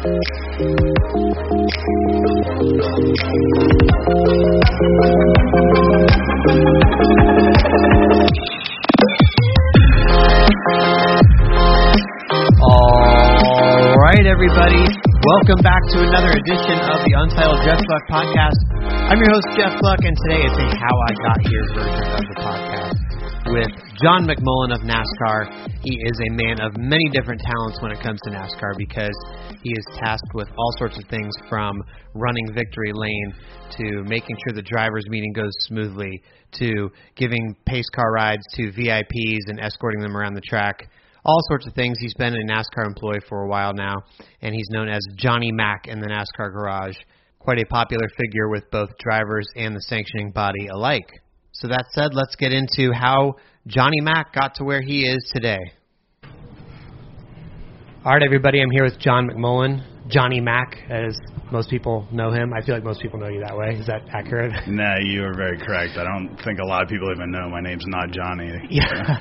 All right, everybody. Welcome back to another edition of the Untitled Jeff Gluck podcast. I'm your host, Jeff Gluck, and today it's a How I Got Here version of the podcast with John McMullen of NASCAR. He is a man of many different talents when it comes to NASCAR because he is tasked with all sorts of things from running victory lane to making sure the driver's meeting goes smoothly to giving pace car rides to VIPs and escorting them around the track all sorts of things. He's been a NASCAR employee for a while now, and he's known as Johnny Mac in the NASCAR garage. Quite a popular figure with both drivers and the sanctioning body alike. So that said, let's get into how Johnny Mac got to where he is today. All right, everybody, I'm here with John McMullen, Johnny Mac, as most people know him. I feel like most people know you that way. Is that accurate? No, you are very correct. I don't think a lot of people even know my name's not Johnny. Yeah.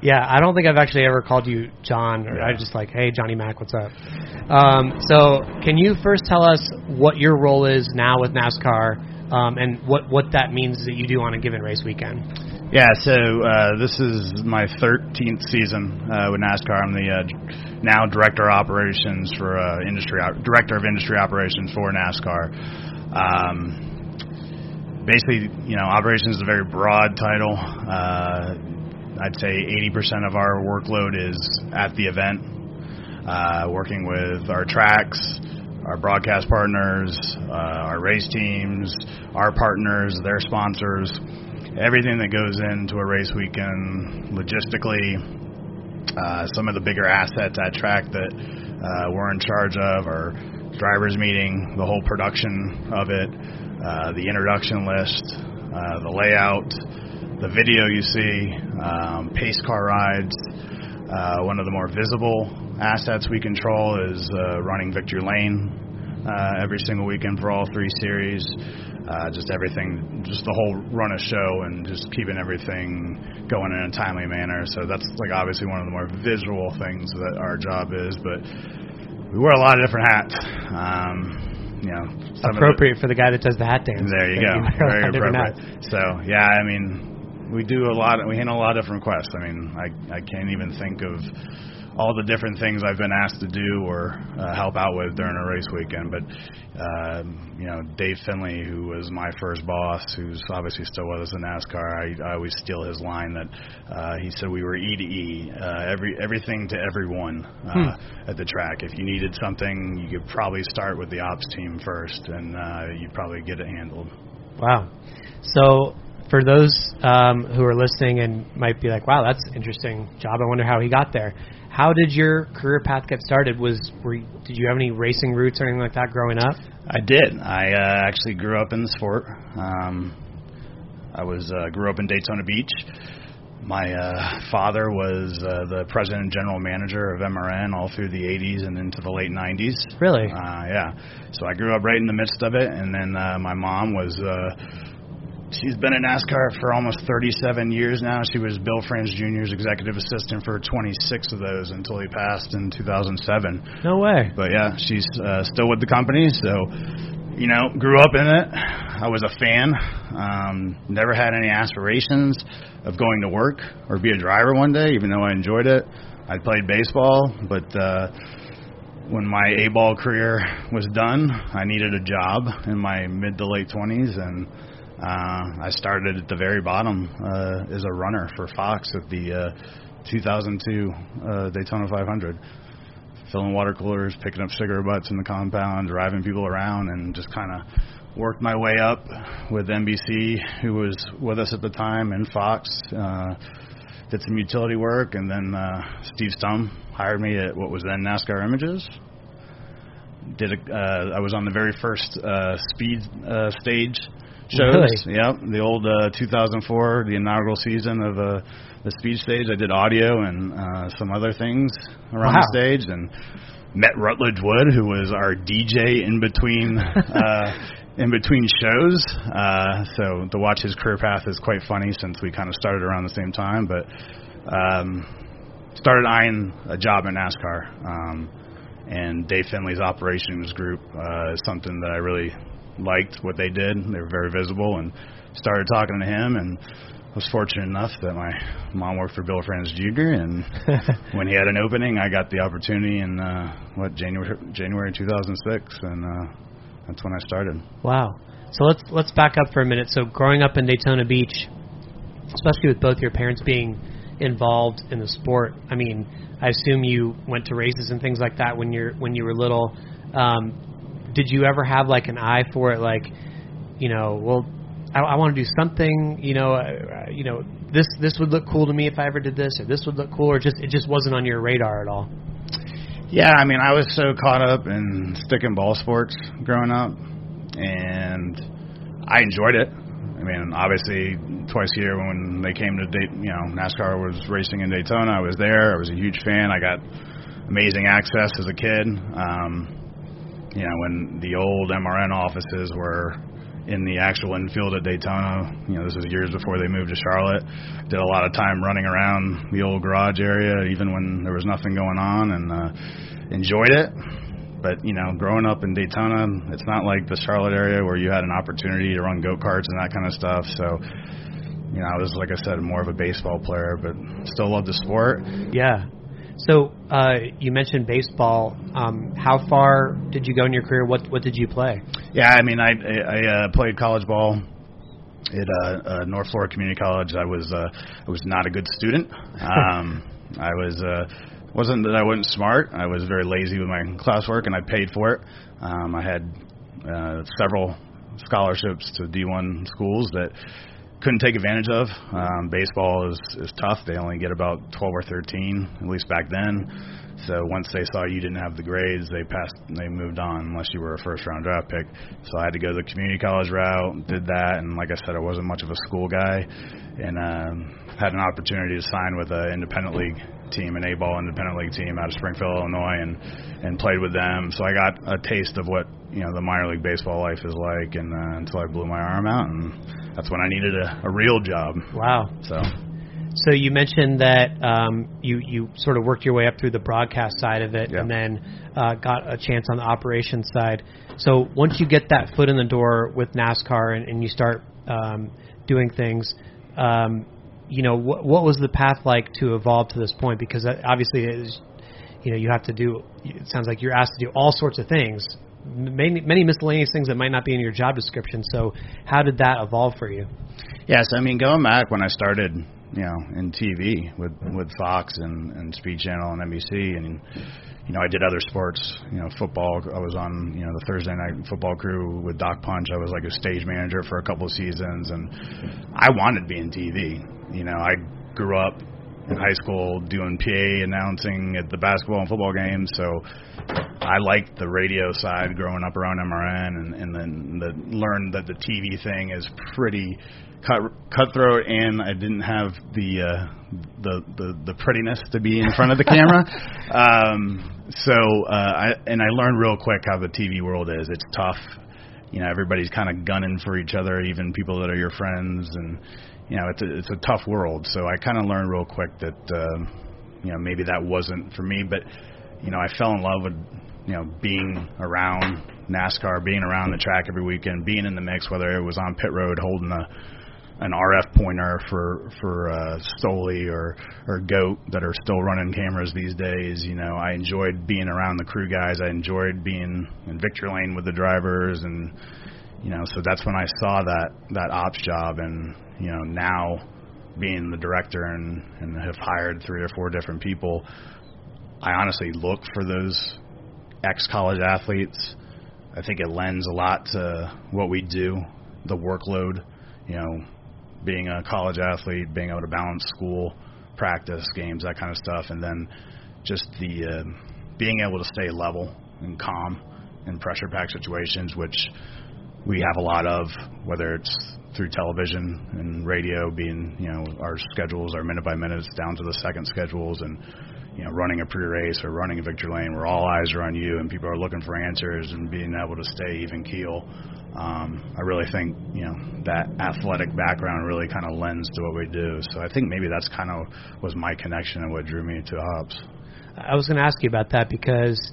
yeah, I don't think I've actually ever called you John, or Yeah. I just like, hey, Johnny Mac, what's up? Um, so, can you first tell us what your role is now with NASCAR, um, and what what that means that you do on a given race weekend? Yeah, so uh, this is my 13th season uh, with NASCAR. I'm the uh, now director of operations for uh, industry director of industry operations for NASCAR. Um, basically, you know, operations is a very broad title. Uh, I'd say 80% of our workload is at the event, uh, working with our tracks, our broadcast partners, uh, our race teams, our partners, their sponsors, everything that goes into a race weekend logistically. Uh, some of the bigger assets at track that uh, we're in charge of are drivers meeting, the whole production of it, uh, the introduction list, uh, the layout, the video you see, um, pace car rides. Uh, one of the more visible assets we control is uh, running Victory Lane uh, every single weekend for all three series. Uh, just everything, just the whole run of show, and just keeping everything going in a timely manner. So that's like obviously one of the more visual things that our job is. But we wear a lot of different hats. Um, you know, Appropriate for the guy that does the hat dance. there you go. lot Very appropriate. So yeah, I mean, we do a lot. We handle a lot of different requests. I mean, I I can't even think of all the different things I've been asked to do or uh, help out with during a race weekend. But um, you know, Dave Finley, who was my first boss, who's obviously still with us in NASCAR, I, I always steal his line that uh, he said we were E to E, uh, every everything to everyone uh, at the track. If you needed something, you could probably start with the ops team first, and uh, you'd probably get it handled. Wow. So for those um, who are listening and might be like, "Wow, that's an interesting job. I wonder how he got there." How did your career path get started? Was were you, did you have any racing roots or anything like that growing up? I did. I uh, actually grew up in the sport. Um, I was uh, grew up in Daytona Beach. My uh, father was uh, the president and general manager of MRN all through the 80s and into the late 90s. Really? Uh, yeah. So I grew up right in the midst of it, and then uh, my mom was. Uh, She's been in NASCAR for almost 37 years now. She was Bill France Jr.'s executive assistant for 26 of those until he passed in 2007 No way. but yeah, she's uh, still with the company. So, you know, grew up in it. I was a fan. Um, never had any aspirations of going to work or be a driver one day, even though I enjoyed it. I played baseball, but uh, when my A-ball career was done, I needed a job in my mid to late 20s, and uh, I started at the very bottom uh, as a runner for Fox at the uh, 2002 uh, Daytona 500 filling water coolers, picking up cigarette butts in the compound, driving people around, and just kind of worked my way up with NBC, who was with us at the time, and Fox. Uh, did some utility work, and then uh, Steve Stum hired me at what was then NASCAR Images. Did a, uh, I was on the very first uh, speed uh, stage shows. Really? Yep, the old uh, 2004, the inaugural season of uh, the speed stage. I did audio and uh, some other things around Wow. the stage, and met Rutledge Wood, who was our DJ in between uh, in between shows. Uh, so to watch his career path is quite funny since we kind of started around the same time. But um, started eyeing a job in NASCAR. Um, and Dave Finley's operations group uh, is something that I really liked what they did. They were very visible, and started talking to him and was fortunate enough that my mom worked for Bill France Jr. and when he had an opening, I got the opportunity in uh, what January January 2006, and uh, that's when I started. Wow. So let's let's back up for a minute. So growing up in Daytona Beach, especially with both your parents being involved in the sport, I mean, I assume you went to races and things like that when you're when you were little. Um, did you ever have like an eye for it, like, you know, well, I, I want to do something, you know, uh, you know, this this would look cool to me if I ever did this, or this would look cool, or just it just wasn't on your radar at all. Yeah, I mean, I was so caught up in sticking ball sports growing up, and I enjoyed it. I mean, obviously, twice a year when they came to date, you know, NASCAR was racing in Daytona. I was there. I was a huge fan. I got amazing access as a kid. Um, you know, when the old MRN offices were in the actual infield at Daytona. You know, this was years before they moved to Charlotte. Did a lot of time running around the old garage area, even when there was nothing going on, and uh, enjoyed it. But you know, growing up in Daytona, it's not like the Charlotte area where you had an opportunity to run go karts and that kind of stuff. So, you know, I was like I said, more of a baseball player, but still loved the sport. Yeah. So uh, you mentioned baseball. Um, how far did you go in your career? What what did you play? Yeah, I mean, I I I uh, played college ball at uh, uh, North Florida Community College. I was uh, I was not a good student. Um, I was uh, wasn't that I wasn't smart. I was very lazy with my classwork, and I paid for it. Um, I had uh, several scholarships to D1 schools that couldn't take advantage of. Um, baseball is is tough. They only get about 12 or 13, at least back then. So once they saw you didn't have the grades, they passed. They moved on unless you were a first round draft pick. So I had to go the community college route. Did that, and like I said, I wasn't much of a school guy, and um, had an opportunity to sign with an independent league team, an A-ball independent league team out of Springfield, Illinois, and and played with them. So I got a taste of what you know the minor league baseball life is like, and uh, until I blew my arm out, and that's when I needed a, a real job. Wow. So. So you mentioned that um, you you sort of worked your way up through the broadcast side of it, Yeah. and then uh, got a chance on the operations side. So once you get that foot in the door with NASCAR and, and you start um, doing things, um, you know what, what was the path like to evolve to this point? Because obviously it is, you know, you have to do. It sounds like you're asked to do all sorts of things, many many miscellaneous things that might not be in your job description. So how did that evolve for you? Yes, I mean going back when I started, you know, in TV with with Fox and and Speed Channel and NBC, and you know I did other sports, you know, football. I was on you know the Thursday night football crew with Doc Punch. I was like a stage manager for a couple of seasons, and I wanted to be in TV. You know, I grew up in high school doing PA announcing at the basketball and football games, so I liked the radio side growing up around MRN, and, and then the, learned that the TV thing is pretty cut, cutthroat, and I didn't have the, uh, the the the prettiness to be in front of the camera. Um, so uh, I and I learned real quick how the TV world is. It's tough. You know, everybody's kind of gunning for each other, even people that are your friends, and you know, it's a it's a tough world. So I kind of learned real quick that uh, you know maybe that wasn't for me, but you know, I fell in love with you know being around NASCAR, being around the track every weekend, being in the mix, whether it was on pit road holding a an RF pointer for for uh, Stoli or or Goat that are still running cameras these days. You know, I enjoyed being around the crew guys. I enjoyed being in victory lane with the drivers, and you know, so that's when I saw that that ops job, and you know, now being the director and and have hired three or four different people. I honestly look for those ex college athletes. I think it lends a lot to what we do, the workload, you know, being a college athlete, being able to balance school, practice, games, that kind of stuff, and then just the uh, being able to stay level and calm in pressure packed situations, which we have a lot of, whether it's through television and radio, being you know our schedules, our minute by minutes down to the second schedules, and you know running a pre-race or running a victory lane, where all eyes are on you and people are looking for answers and being able to stay even keel. Um, I really think you know that athletic background really kind of lends to what we do. So I think maybe that's kind of was my connection and what drew me to ops. I was going to ask you about that because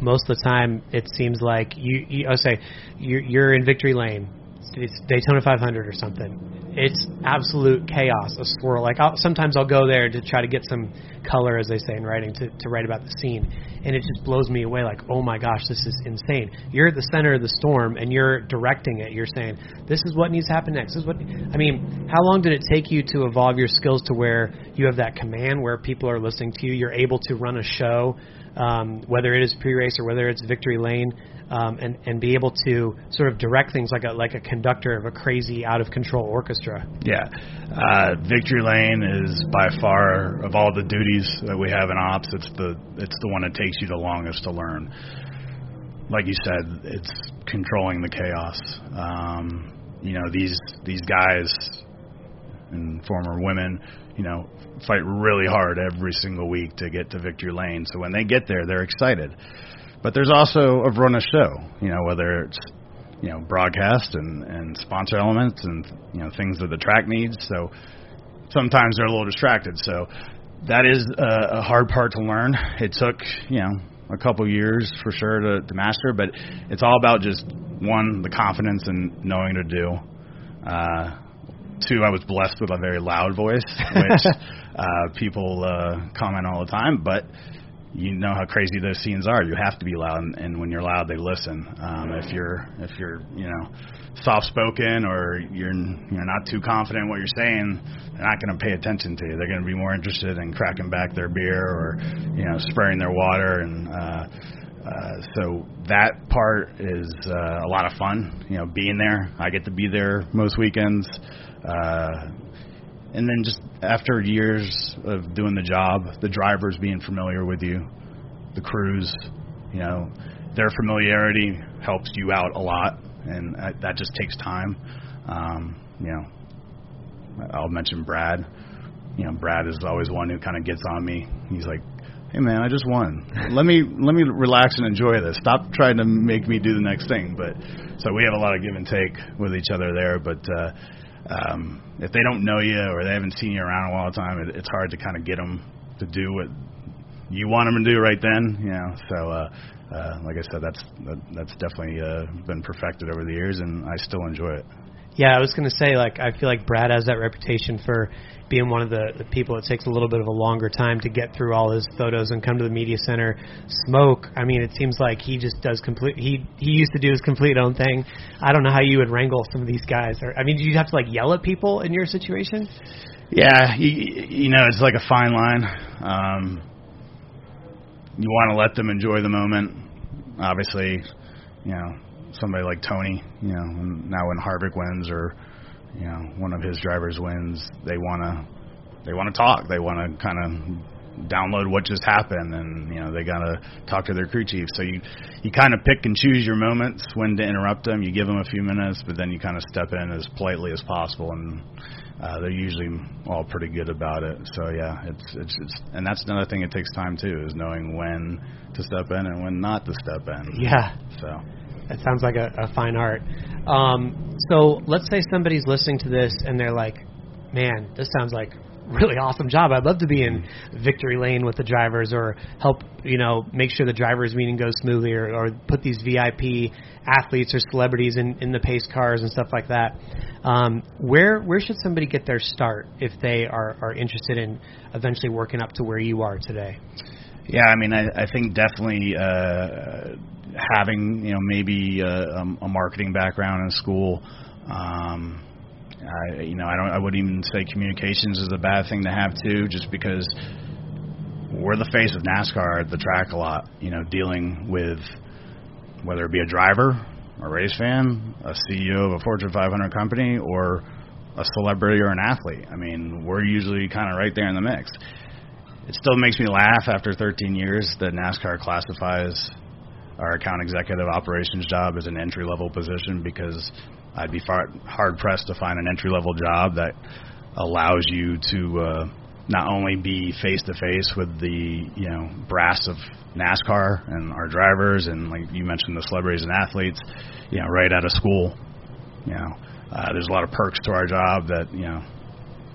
most of the time it seems like you, you I say you're, you're in victory lane. It's Daytona 500 or something it's absolute chaos, a swirl. Like I'll, sometimes I'll go there to try to get some color, as they say in writing, to, to write about the scene, and it just blows me away. Like, oh my gosh, this is insane. You're at the center of the storm, and you're directing it. You're saying this is what needs to happen next. This is what I mean. How long did it take you to evolve your skills to where you have that command, where people are listening to you? You're able to run a show, um, whether it is pre-race or whether it's victory lane um, and and be able to sort of direct things like a like a conductor of a crazy out of control orchestra. Yeah, uh, Victory Lane is by far of all the duties that we have in ops, it's the it's the one that takes you the longest to learn. Like you said, it's controlling the chaos. Um, you know these these guys and former women, you know, fight really hard every single week to get to Victory Lane. So when they get there, they're excited. But there's also a run of show, you know, whether it's you know broadcast and and sponsor elements and you know things that the track needs. So sometimes they're a little distracted. So that is a, a hard part to learn. It took you know a couple years for sure to, to master, but it's all about just one the confidence and knowing to do. Uh, two, I was blessed with a very loud voice, which uh, people uh, comment all the time, but you know how crazy those scenes are. You have to be loud, and, and when you're loud, they listen. Um, if you're if you're you know soft spoken or you're you're not too confident in what you're saying, they're not going to pay attention to you. They're going to be more interested in cracking back their beer or you know spraying their water and. Uh, uh, so that part is uh, a lot of fun, you know, being there. I get to be there most weekends. Uh, and then just after years of doing the job, the drivers being familiar with you, the crews, you know, their familiarity helps you out a lot, and that just takes time. Um, you know, I'll mention Brad. You know, Brad is always one who kind of gets on me. He's like, "Hey man, I just won. Let me let me relax and enjoy this. Stop trying to make me do the next thing." But so we have a lot of give and take with each other there. But uh, um, if they don't know you or they haven't seen you around all the time, it, it's hard to kind of get them to do what you want them to do right then. You know, so uh, uh, like I said, that's that, that's definitely uh, been perfected over the years, and I still enjoy it. Yeah, I was going to say, like, I feel like Brad has that reputation for being one of the, the people it takes a little bit of a longer time to get through all his photos and come to the media center. Smoke, I mean, it seems like he just does complete. He he used to do his complete own thing. I don't know how you would wrangle some of these guys. Or, I mean, do you have to like yell at people in your situation? Yeah, you, you know, it's like a fine line. Um, you want to let them enjoy the moment. Obviously, you know, somebody like Tony, you know, now when Harvick wins or you know one of his drivers wins, they want to they want to talk. They want to kind of download what just happened, and you know they gotta talk to their crew chief. So you you kind of pick and choose your moments when to interrupt them. You give them a few minutes, but then you kind of step in as politely as possible, and uh, they're usually all pretty good about it. So yeah, it's, it's it's and that's another thing it takes time too is knowing when to step in and when not to step in. Yeah. So that sounds like a, a fine art. Um, so let's say somebody's listening to this and they're like, "Man, this sounds like really awesome job. I'd love to be in victory lane with the drivers or help, you know, make sure the drivers meeting goes smoothly or, or put these VIP athletes or celebrities in, in the pace cars and stuff like that. Um, where where should somebody get their start if they are, are interested in eventually working up to where you are today? Yeah, I mean, I, I think definitely uh, having you know maybe a, a marketing background in school. Um, I, you know, I don't. I wouldn't even say communications is a bad thing to have too, just because we're the face of NASCAR at the track a lot. You know, dealing with whether it be a driver, a race fan, a CEO of a Fortune 500 company, or a celebrity or an athlete. I mean, we're usually kind of right there in the mix. It still makes me laugh after 13 years that NASCAR classifies our account executive operations job as an entry level position because I'd be far, hard pressed to find an entry level job that allows you to uh, not only be face to face with the you know brass of NASCAR and our drivers and like you mentioned the celebrities and athletes, you know, right out of school. You know, uh, there's a lot of perks to our job that you know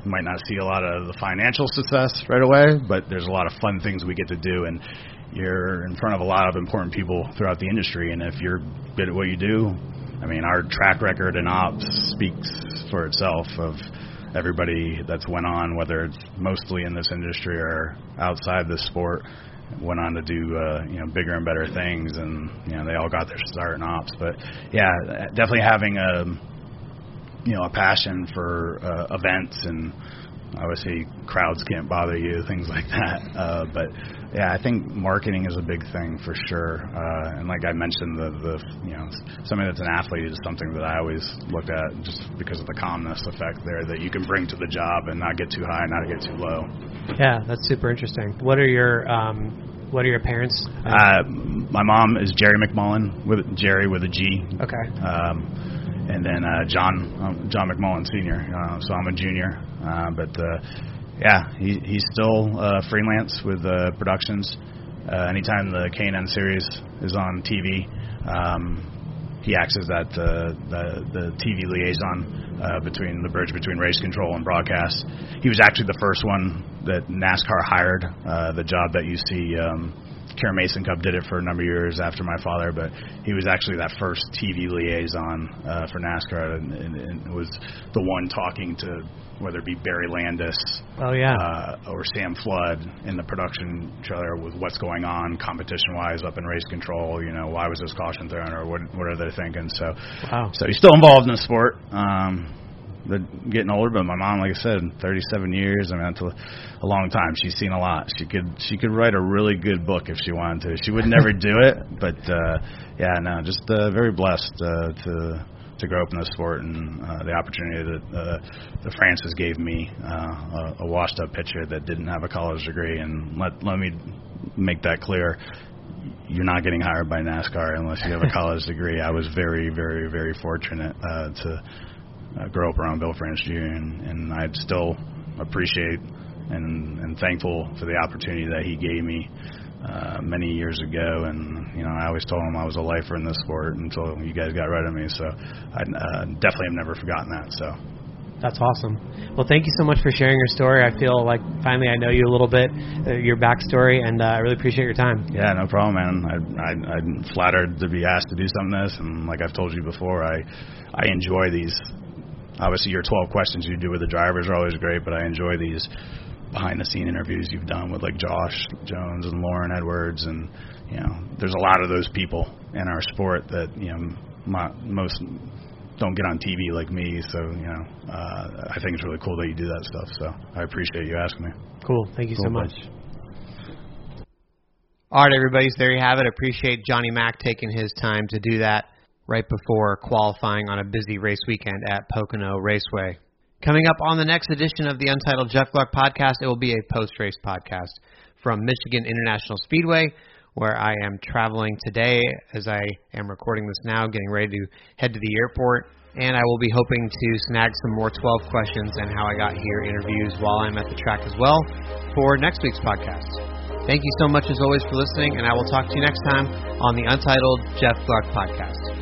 might not see a lot of the financial success right away, but there's a lot of fun things we get to do and you're in front of a lot of important people throughout the industry, and if you're good at what you do, I mean, our track record in ops speaks for itself of everybody that's went on, whether it's mostly in this industry or outside the sport, went on to do uh, you know bigger and better things, and you know they all got their start in ops. But yeah, definitely having a you know a passion for uh, events and obviously crowds can't bother you, things like that. Uh, but yeah, I think marketing is a big thing for sure. Uh, and like I mentioned, the the you know somebody that's an athlete is something that I always looked at just because of the calmness effect there that you can bring to the job and not get too high, not get too low. Yeah, that's super interesting. What are your um, what are your parents? Uh, my mom is Jerry McMullen with Jerry with a G. Okay. Um, and then uh, John um, John McMullen Senior. Uh, so I'm a junior, uh, but uh, yeah, he, he's still uh, freelance with uh, productions. Uh, anytime the K&N series is on TV, um, he acts as that uh, the the TV liaison uh, between the bridge between race control and broadcast. He was actually the first one that NASCAR hired. Uh, the job that you see. Um, Karen Mason Cup did it for a number of years after my father, but he was actually that first TV liaison uh, for NASCAR and, and, and was the one talking to whether it be Barry Landis, oh yeah, uh, or Sam Flood in the production trailer with what's going on competition wise up in race control. You know, why was this caution thrown, or what what are they thinking? So, wow. so he's still involved in the sport. Um, but getting older. But my mom, like I said, 37 years. I mean, that's a, a long time. She's seen a lot. She could she could write a really good book if she wanted to. She would never do it, but uh, yeah, no, just uh, very blessed uh, to to grow up in the sport and uh, the opportunity that uh, the Frances gave me, uh, a, a washed up pitcher that didn't have a college degree. And let let me make that clear. You're not getting hired by NASCAR unless you have a college degree. I was very, very, very fortunate uh, to uh, grow up around Bill France Jr. and, and I'd still appreciate and, and thankful for the opportunity that he gave me uh, many years ago. And you know, I always told him I was a lifer in this sport until you guys got rid of me. So I uh, definitely have never forgotten that. So. That's awesome. Well, thank you so much for sharing your story. I feel like finally I know you a little bit, uh, your backstory, and uh, I really appreciate your time. Yeah, no problem, man. I, I, I'm flattered to be asked to do something like this, and like I've told you before, I I enjoy these obviously your 12 questions you do with the drivers are always great, but I enjoy these behind the scene interviews you've done with like Josh Jones and Lauren Edwards and you know there's a lot of those people in our sport that you know my, most don't get on TV like me so you know uh, I think it's really cool that you do that stuff so I appreciate you asking me. Cool. Thank you cool, so much all right everybody so there you have it. Appreciate Johnny Mac taking his time to do that right before qualifying on a busy race weekend at Pocono Raceway. Coming up on the next edition of the Untitled Jeff Gluck podcast, it will be a post race podcast from Michigan International Speedway, where I am traveling today as I am recording this now, getting ready to head to the airport. And I will be hoping to snag some more 12 questions and how I got here interviews while I'm at the track as well for next week's podcast. Thank you so much as always for listening, and I will talk to you next time on the Untitled Jeff Gluck podcast.